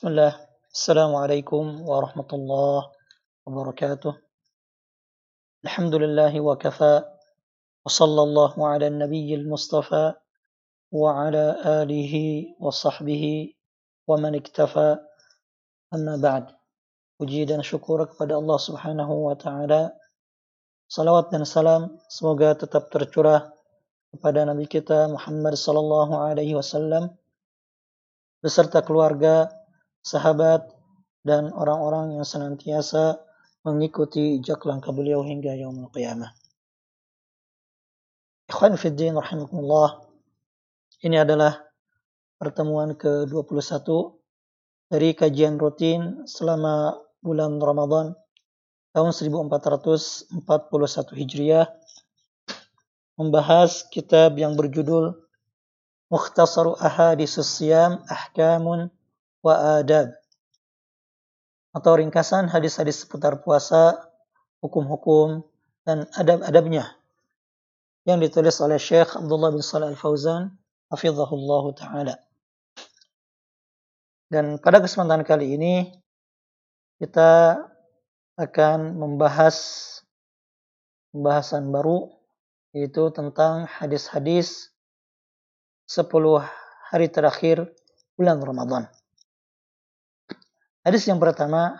بسم الله. السلام عليكم ورحمة الله وبركاته. الحمد لله وكفى وصلى الله على النبي المصطفى وعلى آله وصحبه ومن اكتفى. أما بعد أجيد أن شكرك بدأ الله سبحانه وتعالى. صلوات السلام semoga tetap tercurah kepada Nabi kita Muhammad sallallahu alaihi wasallam beserta keluarga sahabat dan orang-orang yang senantiasa mengikuti jejak langkah beliau hingga yaumul qiyamah. Ikhwan fiddin rahimakumullah. Ini adalah pertemuan ke-21 dari kajian rutin selama bulan Ramadan tahun 1441 Hijriah membahas kitab yang berjudul Mukhtasaru Ahaditsus Siyam Ahkamun wa Adab atau ringkasan hadis-hadis seputar puasa, hukum-hukum dan adab-adabnya yang ditulis oleh Syekh Abdullah bin Salih Al-Fauzan hafizahullah taala. Dan pada kesempatan kali ini kita akan membahas pembahasan baru yaitu tentang hadis-hadis 10 hari terakhir bulan Ramadan. Hadis yang pertama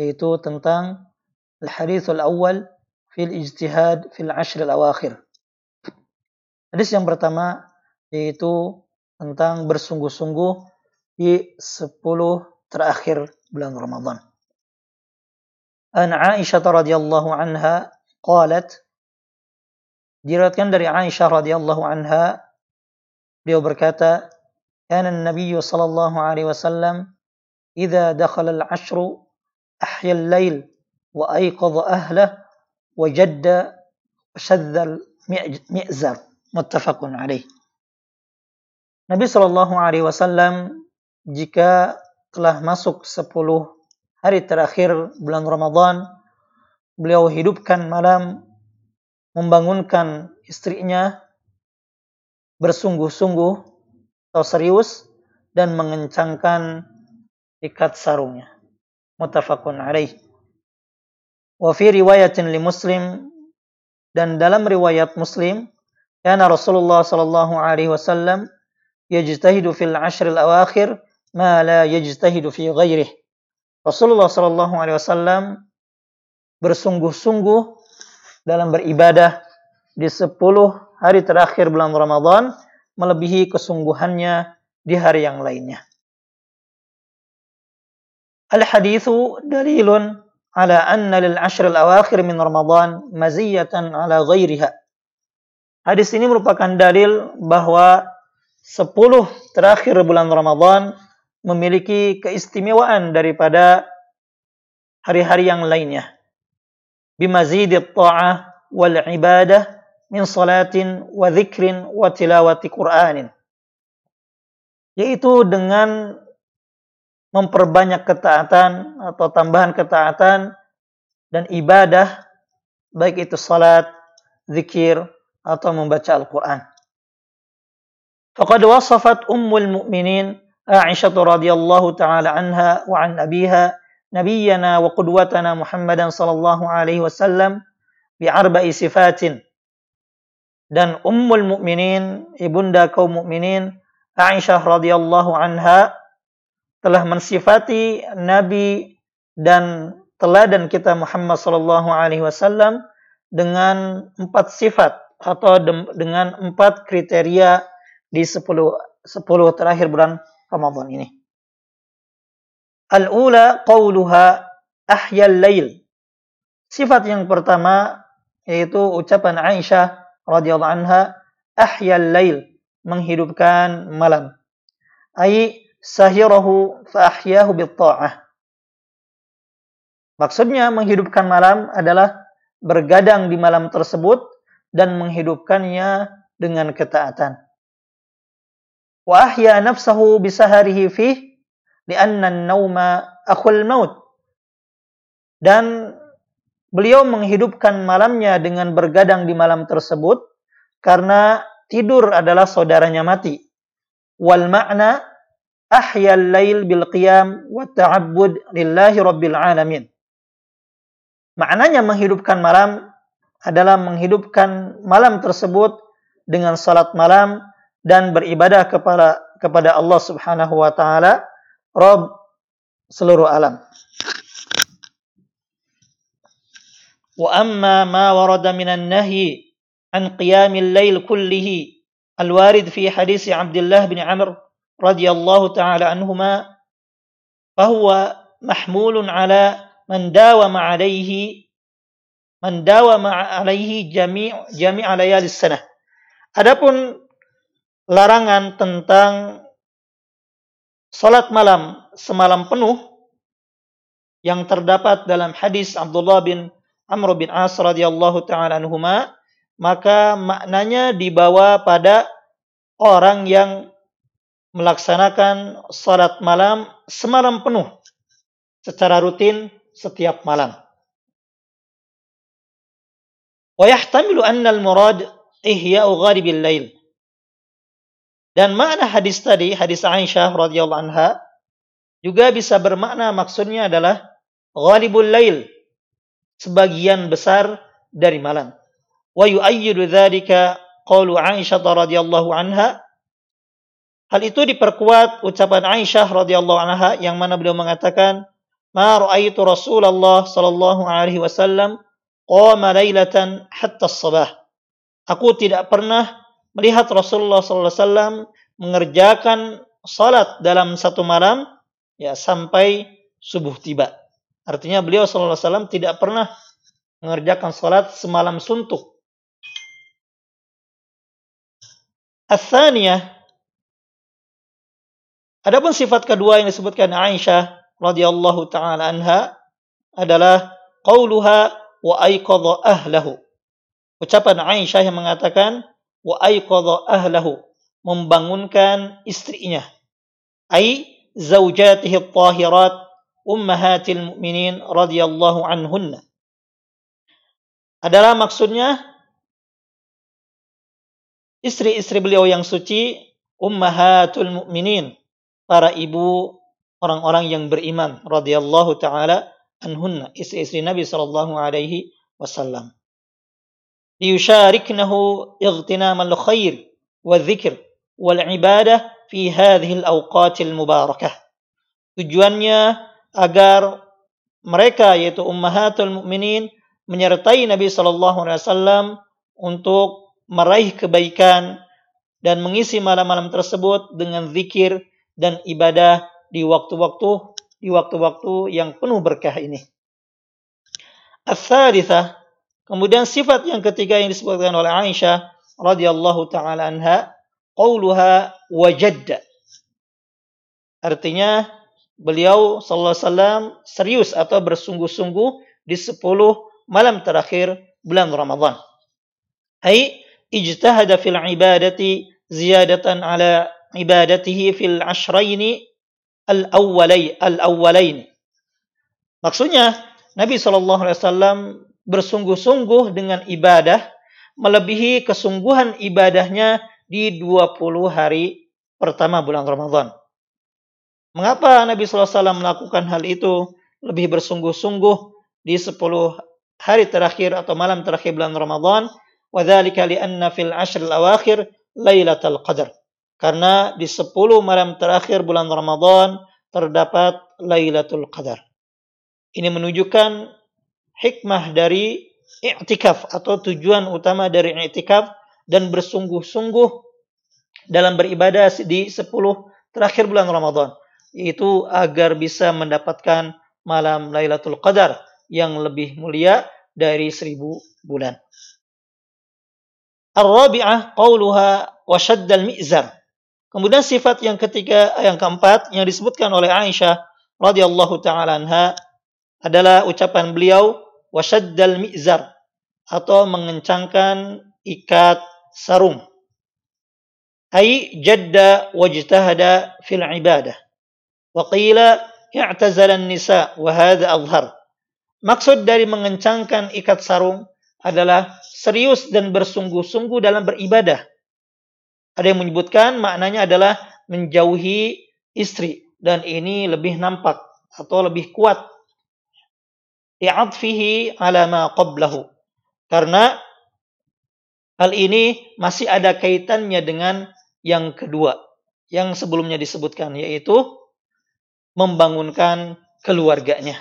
yaitu tentang al-hadis al-awwal fil ijtihad fil ashr al-awakhir. Hadis yang pertama yaitu tentang bersungguh-sungguh di 10 terakhir bulan Ramadan. An Aisyah radhiyallahu anha qalat diriwayatkan dari Aisyah radhiyallahu anha beliau berkata kana an-nabiy sallallahu alaihi wasallam Nabi sallallahu alaihi wasallam jika telah masuk 10 hari terakhir bulan Ramadan, beliau hidupkan malam, membangunkan istrinya, bersungguh-sungguh atau serius, dan mengencangkan ikat sarungnya. Mutafakun alaih. Wa fi riwayatin li Muslim dan dalam riwayat Muslim, kana Rasulullah sallallahu alaihi wasallam yajtahidu fil ashr al-awakhir ma la yajtahidu fi ghairihi Rasulullah Shallallahu Alaihi Wasallam bersungguh-sungguh dalam beribadah di 10 hari terakhir bulan Ramadan melebihi kesungguhannya di hari yang lainnya. Al-hadithu dalilun ala anna lil ashr al-awakhir min Ramadan maziyatan ala ghairiha. Hadis ini merupakan dalil bahwa 10 terakhir bulan Ramadan memiliki keistimewaan daripada hari-hari yang lainnya. Bimazidit ta'ah wal ibadah min salatin wa dzikrin wa tilawati Qur'anin. Yaitu dengan memperbanyak ketaatan atau tambahan ketaatan dan ibadah baik itu salat, zikir atau membaca Al-Qur'an. Faqad wasafat ummul mu'minin Aisyah radhiyallahu taala anha wa an abiha nabiyyana wa qudwatana Muhammadan sallallahu alaihi wasallam bi arba'i sifatin dan ummul mu'minin ibunda kaum mu'minin Aisyah radhiyallahu anha telah mensifati Nabi dan teladan kita Muhammad sallallahu alaihi wasallam dengan empat sifat atau dengan empat kriteria di sepuluh sepuluh terakhir bulan Ramadan ini. Al-ula qawluha ahyal lail. Sifat yang pertama yaitu ucapan Aisyah radhiyallahu anha ahyal lail menghidupkan malam. Ai sahirahu fa ahyahu bit ta'ah. Maksudnya menghidupkan malam adalah bergadang di malam tersebut dan menghidupkannya dengan ketaatan. Wa nafsahu bisaharihi fih lianna an-nauma akhul maut. Dan beliau menghidupkan malamnya dengan bergadang di malam tersebut karena tidur adalah saudaranya mati. Wal makna ahyal lail bil qiyam wa ta'abbud lillahi rabbil alamin. Maknanya menghidupkan malam adalah menghidupkan malam tersebut dengan salat malam dan beribadah kepada kepada Allah Subhanahu wa taala Rob seluruh alam. Wa amma ma warada minan nahyi an qiyamil lail kullihi al-warid fi hadis Abdullah bin Amr رضي الله تعالى عنهما فهو محمول على من داوم عليه من داوم عليه جميع جميع ليالي السنة Adapun larangan tentang salat malam semalam penuh yang terdapat dalam hadis Abdullah bin Amr bin As radhiyallahu taala anhuma maka maknanya dibawa pada orang yang melaksanakan salat malam semalam penuh secara rutin setiap malam. Yahtamilu anna al-murad ihya'u gharibil lail. Dan makna hadis tadi, hadis Aisyah radhiyallahu anha juga bisa bermakna maksudnya adalah ghalibul lail, sebagian besar dari malam. Wa yu'ayyidu dzalika qaulu Aisyah radhiyallahu anha Hal itu diperkuat ucapan Aisyah radhiyallahu anha yang mana beliau mengatakan, "Ma ra'aitu Rasulullah sallallahu alaihi wasallam qama lailatan hatta sabah." Aku tidak pernah melihat Rasulullah sallallahu alaihi wasallam mengerjakan salat dalam satu malam ya sampai subuh tiba. Artinya beliau sallallahu alaihi wasallam tidak pernah mengerjakan salat semalam suntuk Atsaniyah Adapun sifat kedua yang disebutkan Aisyah radhiyallahu taala anha adalah qauluha wa aiqadha ahlahu. Ucapan Aisyah yang mengatakan wa aiqadha ahlahu, membangunkan istrinya. Ai zaujatihi tahirat ummahatil mu'minin radhiyallahu anhunna. Adalah maksudnya istri-istri beliau yang suci, ummahatul mu'minin, para ibu orang-orang yang beriman radhiyallahu taala anhunna, istri-istri Nabi sallallahu alaihi wasallam. Liyushariknahu igtinam al-khair wa dzikr wal ibadah fi hadhihi al-awqatil mubarakah. Tujuannya agar mereka yaitu ummahatul mukminin menyertai Nabi sallallahu alaihi wasallam untuk meraih kebaikan dan mengisi malam-malam tersebut dengan zikir dan ibadah di waktu-waktu di waktu-waktu yang penuh berkah ini. Ats-tsalitsah, kemudian sifat yang ketiga yang disebutkan oleh Aisyah radhiyallahu taala anha, qauluha wajadda. Artinya beliau sallallahu alaihi serius atau bersungguh-sungguh di 10 malam terakhir bulan Ramadan. Ai ijtahada fil ibadati ziyadatan ala ibadatih fil ashraini al awalai al awalain. Maksudnya Nabi saw bersungguh-sungguh dengan ibadah melebihi kesungguhan ibadahnya di 20 hari pertama bulan Ramadan. Mengapa Nabi SAW melakukan hal itu lebih bersungguh-sungguh di 10 hari terakhir atau malam terakhir bulan Ramadan? Wadhalika li'anna fil ashril awakhir laylatal Qadr karena di 10 malam terakhir bulan Ramadan terdapat Lailatul Qadar. Ini menunjukkan hikmah dari i'tikaf atau tujuan utama dari i'tikaf dan bersungguh-sungguh dalam beribadah di 10 terakhir bulan Ramadan yaitu agar bisa mendapatkan malam Lailatul Qadar yang lebih mulia dari seribu bulan. Ar-rabi'ah qauluha wa shaddal mi'zar. Kemudian sifat yang ketiga, yang keempat yang disebutkan oleh Aisyah radhiyallahu taala anha adalah ucapan beliau wa shaddal mi'zar atau mengencangkan ikat sarung. Ai jadda wajtahada fil ibadah. Wa qila i'tazala an-nisa wa hadha adhhar. Maksud dari mengencangkan ikat sarung adalah serius dan bersungguh-sungguh dalam beribadah. Ada yang menyebutkan maknanya adalah menjauhi istri. Dan ini lebih nampak atau lebih kuat. I'adfihi ala ma qablahu. Karena hal ini masih ada kaitannya dengan yang kedua. Yang sebelumnya disebutkan yaitu membangunkan keluarganya.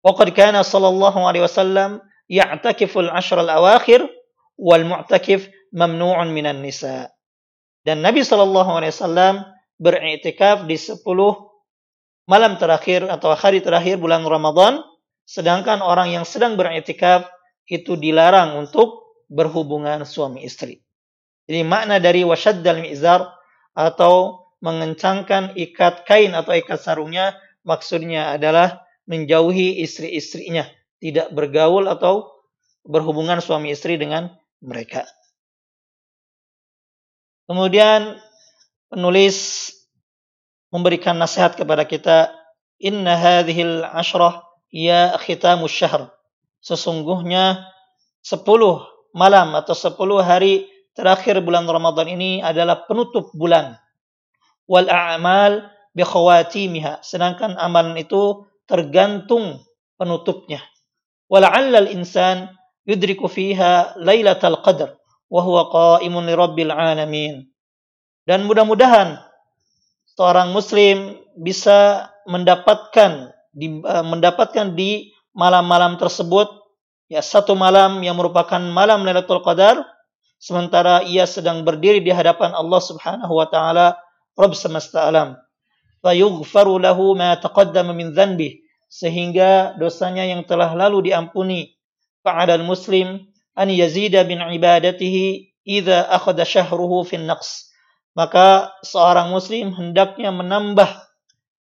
Waqad kana sallallahu alaihi wasallam ya'takifu al-ashr al-awakhir wal mu'takif mamnu'un minan nisa. Dan Nabi wasallam beriktikaf di 10 malam terakhir atau hari terakhir bulan Ramadan, sedangkan orang yang sedang beriktikaf itu dilarang untuk berhubungan suami istri. Jadi makna dari wasyaddal mizar atau mengencangkan ikat kain atau ikat sarungnya maksudnya adalah menjauhi istri-istrinya, tidak bergaul atau berhubungan suami istri dengan mereka. Kemudian penulis memberikan nasihat kepada kita, "Inna hadhil ashrah ya khitamus syahr." Sesungguhnya 10 malam atau 10 hari terakhir bulan Ramadan ini adalah penutup bulan. Wal a'mal bi khawatimiha. Sedangkan amalan itu tergantung penutupnya. Wala'alla al-insan yudriku fiha lailatul qadar wa qa'imun li alamin. Dan mudah-mudahan seorang muslim bisa mendapatkan di, uh, mendapatkan di malam-malam tersebut ya satu malam yang merupakan malam Lailatul Qadar sementara ia sedang berdiri di hadapan Allah Subhanahu wa taala Rabb semesta alam fayughfaru lahu ma taqaddama min dhanbi sehingga dosanya yang telah lalu diampuni fa'adal muslim an yazida bin ibadatihi idza akhadha syahruhu fin naqs. Maka seorang muslim hendaknya menambah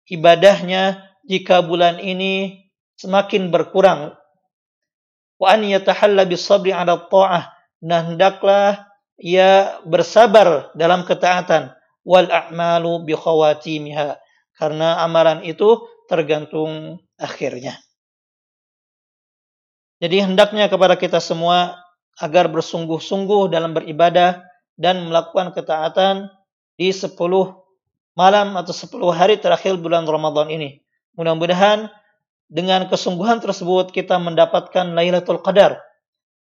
ibadahnya jika bulan ini semakin berkurang. Wa an yatahalla bis sabri ala ta'ah. Nah, hendaklah ia bersabar dalam ketaatan. Wal a'malu bi khawatimiha. Karena amalan itu tergantung akhirnya. Jadi hendaknya kepada kita semua agar bersungguh-sungguh dalam beribadah dan melakukan ketaatan di 10 malam atau 10 hari terakhir bulan Ramadan ini. Mudah-mudahan dengan kesungguhan tersebut kita mendapatkan Lailatul Qadar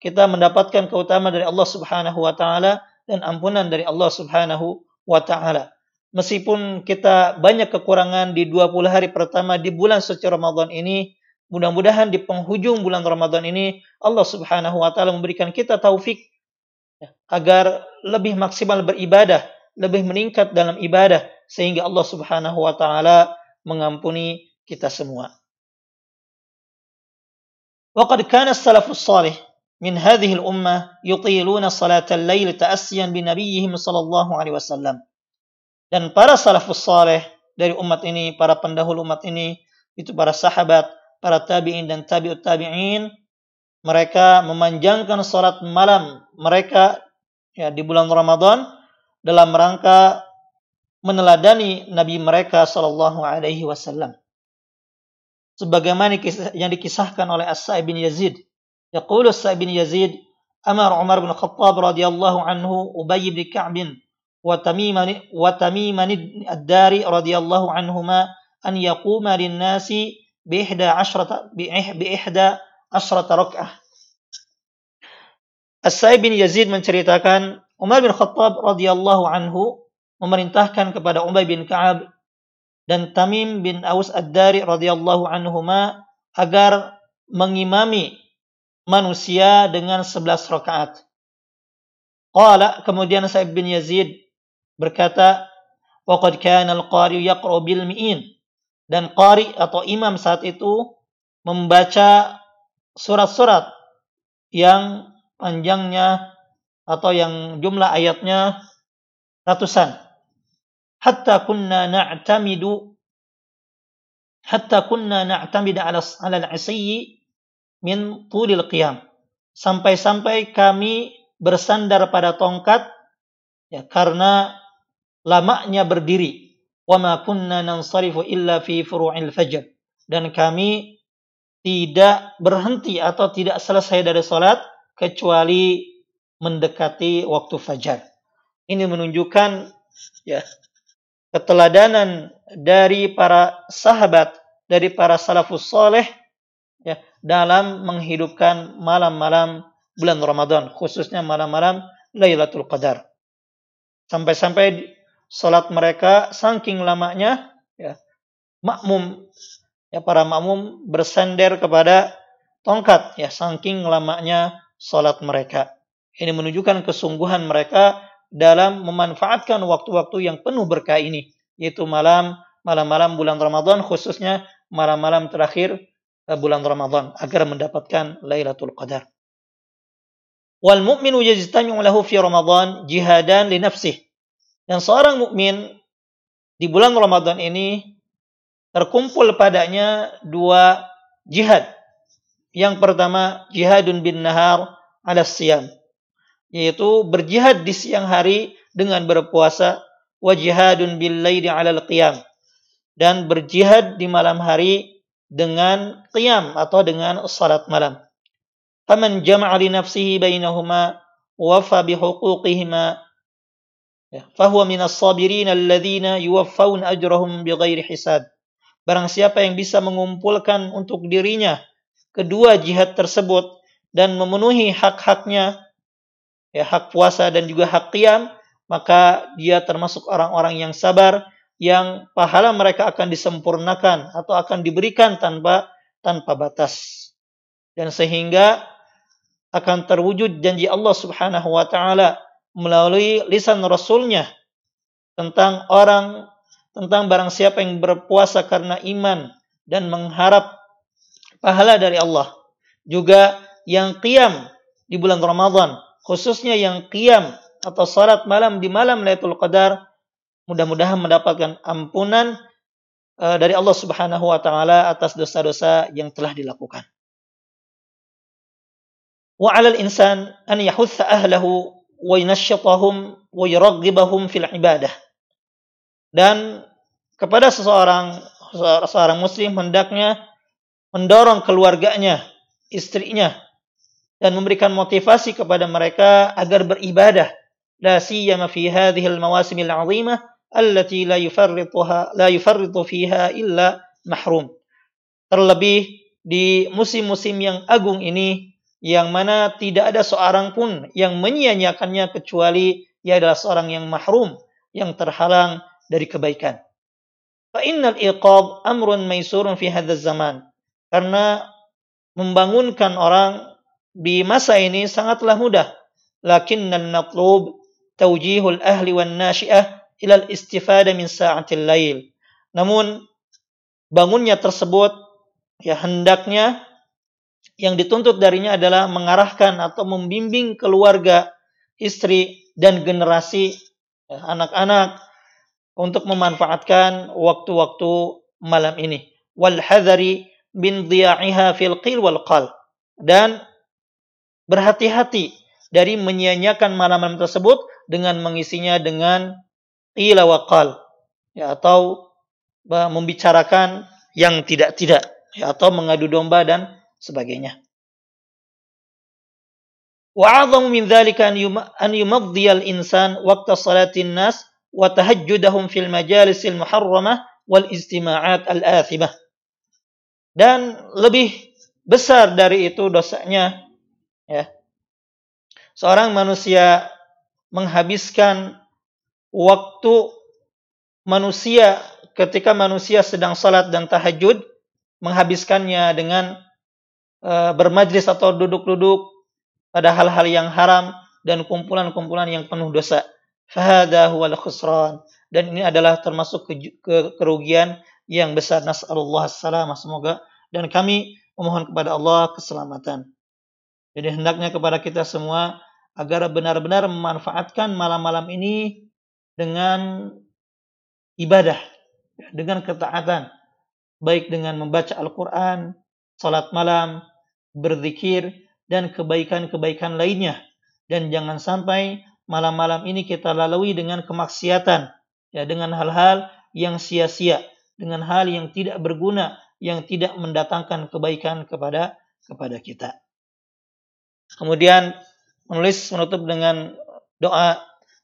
kita mendapatkan keutamaan dari Allah Subhanahu wa taala dan ampunan dari Allah Subhanahu wa taala. Meskipun kita banyak kekurangan di 20 hari pertama di bulan suci Ramadan ini, mudah-mudahan di penghujung bulan Ramadan ini Allah Subhanahu wa taala memberikan kita taufik ya, agar lebih maksimal beribadah, lebih meningkat dalam ibadah sehingga Allah Subhanahu wa taala mengampuni kita semua. Waqad kana as-salafus salih من هذه الأمة يطيلون صلاة الليل تأسيا بنبيهم صلى الله عليه وسلم dan para salafus saleh dari umat ini, para pendahulu umat ini, itu para sahabat, para tabi'in dan tabi'ut tabi'in mereka memanjangkan salat malam mereka ya di bulan Ramadan dalam rangka meneladani nabi mereka sallallahu alaihi wasallam. Sebagaimana yang dikisahkan oleh As-Sa'ib bin Yazid. Yaqulu As-Sa'ib bin Yazid amar Umar bin Khattab radhiyallahu anhu Ubay bin Ka'b wa Tamim wa Tamim ad-Dari radhiyallahu anhuma an yaquma lin-nasi بإحدى عشرة بإحدى عشرة ركعة As-Sa'ib bin Yazid menceritakan Umar bin Khattab radhiyallahu anhu memerintahkan kepada Umar bin Ka'ab dan Tamim bin Aus Ad-Dari radhiyallahu anhuma agar mengimami manusia dengan 11 rakaat. Qala kemudian Sa'id bin Yazid berkata, "Waqad kana al-qari yaqra'u bil mi'in." Dan qari atau imam saat itu membaca surat-surat yang panjangnya atau yang jumlah ayatnya ratusan. Hatta kunna na'tamidu hatta kunna na'tamid ala al-'asiyyi min tulil qiyam. Sampai-sampai kami bersandar pada tongkat ya karena lamanya berdiri. Ma kunna nansarifu illa fi furu'il fajr. Dan kami tidak berhenti atau tidak selesai dari salat kecuali mendekati waktu fajar. Ini menunjukkan ya keteladanan dari para sahabat, dari para salafus soleh ya, dalam menghidupkan malam-malam bulan Ramadan, khususnya malam-malam Lailatul Qadar. Sampai-sampai salat mereka saking lamanya ya, makmum ya para makmum bersender kepada tongkat ya saking lamanya salat mereka. Ini menunjukkan kesungguhan mereka dalam memanfaatkan waktu-waktu yang penuh berkah ini, yaitu malam malam-malam bulan Ramadan khususnya malam-malam terakhir eh, bulan Ramadan agar mendapatkan Lailatul Qadar. Wal mu'minu yajtami'u lahu fi Ramadan jihadan li nafsih. Dan seorang mukmin di bulan Ramadan ini terkumpul padanya dua jihad. Yang pertama jihadun bin nahar ala siyam yaitu berjihad di siang hari dengan berpuasa wa jihadun bil laili 'alal qiyam dan berjihad di malam hari dengan qiyam atau dengan salat malam. Faman jama'a li nafsihi bainahuma wafa bi huquqihima ya, fahuwa minas sabirin alladhina yuwaffawun ajrahum bighairi hisab. Barang siapa yang bisa mengumpulkan untuk dirinya kedua jihad tersebut dan memenuhi hak-haknya ya hak puasa dan juga hak qiyam, maka dia termasuk orang-orang yang sabar yang pahala mereka akan disempurnakan atau akan diberikan tanpa tanpa batas. Dan sehingga akan terwujud janji Allah Subhanahu wa taala melalui lisan rasulnya tentang orang tentang barang siapa yang berpuasa karena iman dan mengharap pahala dari Allah. Juga yang qiyam di bulan Ramadan khususnya yang qiyam atau salat malam di malam Lailatul Qadar mudah-mudahan mendapatkan ampunan uh, dari Allah Subhanahu wa taala atas dosa-dosa yang telah dilakukan. Wa 'alal insan an yahutha ahlahu wa yanashshitahum wa fil ibadah. Dan kepada seseorang seorang muslim hendaknya mendorong keluarganya, istrinya dan memberikan motivasi kepada mereka agar beribadah la siyama fi hadhihi al-mawasim al-'azimah allati la yufarrituha la yufarritu fiha illa mahrum terlebih di musim-musim yang agung ini yang mana tidak ada seorang pun yang menyia-nyiakannya kecuali ia adalah seorang yang mahrum yang terhalang dari kebaikan fa innal iqab amrun maisurun fi hadzal zaman karena membangunkan orang di masa ini sangatlah mudah. Lakinnal matlub tawjihul ahli wan nasyiah ila al-istifada min sa'atil lail. Namun bangunnya tersebut ya hendaknya yang dituntut darinya adalah mengarahkan atau membimbing keluarga, istri dan generasi ya, anak-anak untuk memanfaatkan waktu-waktu malam ini. Wal hadari bin dhiya'iha fil qil wal qal. Dan berhati-hati dari menyia-nyiakan malam-malam tersebut dengan mengisinya dengan qila waqal ya atau membicarakan yang tidak-tidak ya atau mengadu domba dan sebagainya. 'azamu min dzalika an yumaddi al-insan waqta salatin nas wa tahajjudahum fil majalis al-muharramah wal istima'at al-athimah. Dan lebih besar dari itu dosanya ya. Seorang manusia menghabiskan waktu manusia ketika manusia sedang salat dan tahajud menghabiskannya dengan uh, bermajlis atau duduk-duduk pada hal-hal yang haram dan kumpulan-kumpulan yang penuh dosa. Fahada huwal khusran. Dan ini adalah termasuk ke, ke, kerugian yang besar. Nas'alullah salamah. Semoga. Dan kami memohon kepada Allah keselamatan. Jadi hendaknya kepada kita semua agar benar-benar memanfaatkan malam-malam ini dengan ibadah, dengan ketaatan, baik dengan membaca Al-Quran, salat malam, berzikir, dan kebaikan-kebaikan lainnya. Dan jangan sampai malam-malam ini kita lalui dengan kemaksiatan, ya dengan hal-hal yang sia-sia, dengan hal yang tidak berguna, yang tidak mendatangkan kebaikan kepada kepada kita. Kemudian menulis menutup dengan doa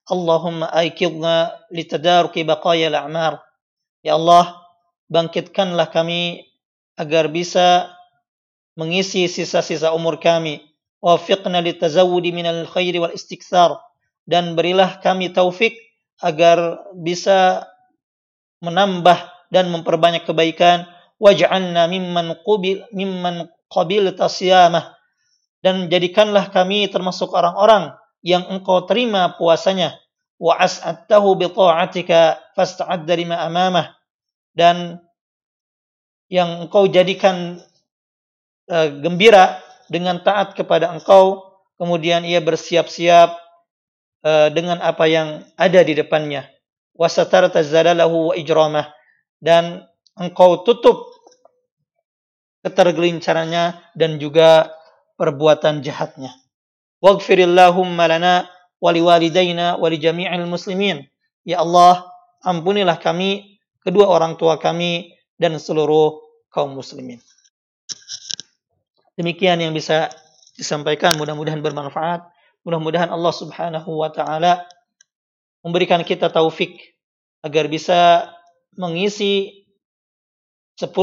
Allahumma aikidna litadaruki baqaya al-a'mar. Ya Allah, bangkitkanlah kami agar bisa mengisi sisa-sisa umur kami. Wafiqna litazawudi minal khairi wal istikthar. Dan berilah kami taufik agar bisa menambah dan memperbanyak kebaikan. Waj'alna mimman qubil mimman qabil tasiyamah. Dan jadikanlah kami termasuk orang-orang yang engkau terima puasanya wa as'adtahu bi ta'atika fasta'adda lima amamah dan yang engkau jadikan Eh, gembira dengan taat kepada engkau, kemudian ia bersiap-siap eh, dengan apa yang ada di depannya. Wasatarta zalalahu wa ijramah dan engkau tutup ketergelincarannya dan juga perbuatan jahatnya. Waghfirillahumma lana wa liwalidayna wa li muslimin. Ya Allah, ampunilah kami, kedua orang tua kami dan seluruh kaum muslimin. Demikian yang bisa disampaikan, mudah-mudahan bermanfaat. Mudah-mudahan Allah subhanahu wa ta'ala memberikan kita taufik agar bisa mengisi 10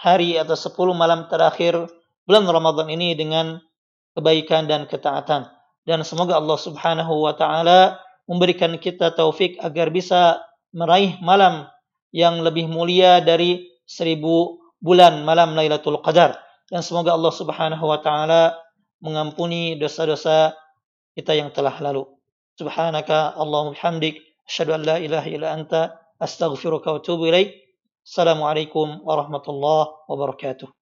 hari atau 10 malam terakhir bulan Ramadan ini dengan kebaikan dan ketaatan. Dan semoga Allah Subhanahu wa taala memberikan kita taufik agar bisa meraih malam yang lebih mulia dari seribu bulan malam Lailatul Qadar. Dan semoga Allah Subhanahu wa taala mengampuni dosa-dosa kita yang telah lalu. Subhanaka Allahumma bihamdik asyhadu an la ilaha illa anta astaghfiruka wa atubu ilaik. Assalamualaikum warahmatullahi wabarakatuh.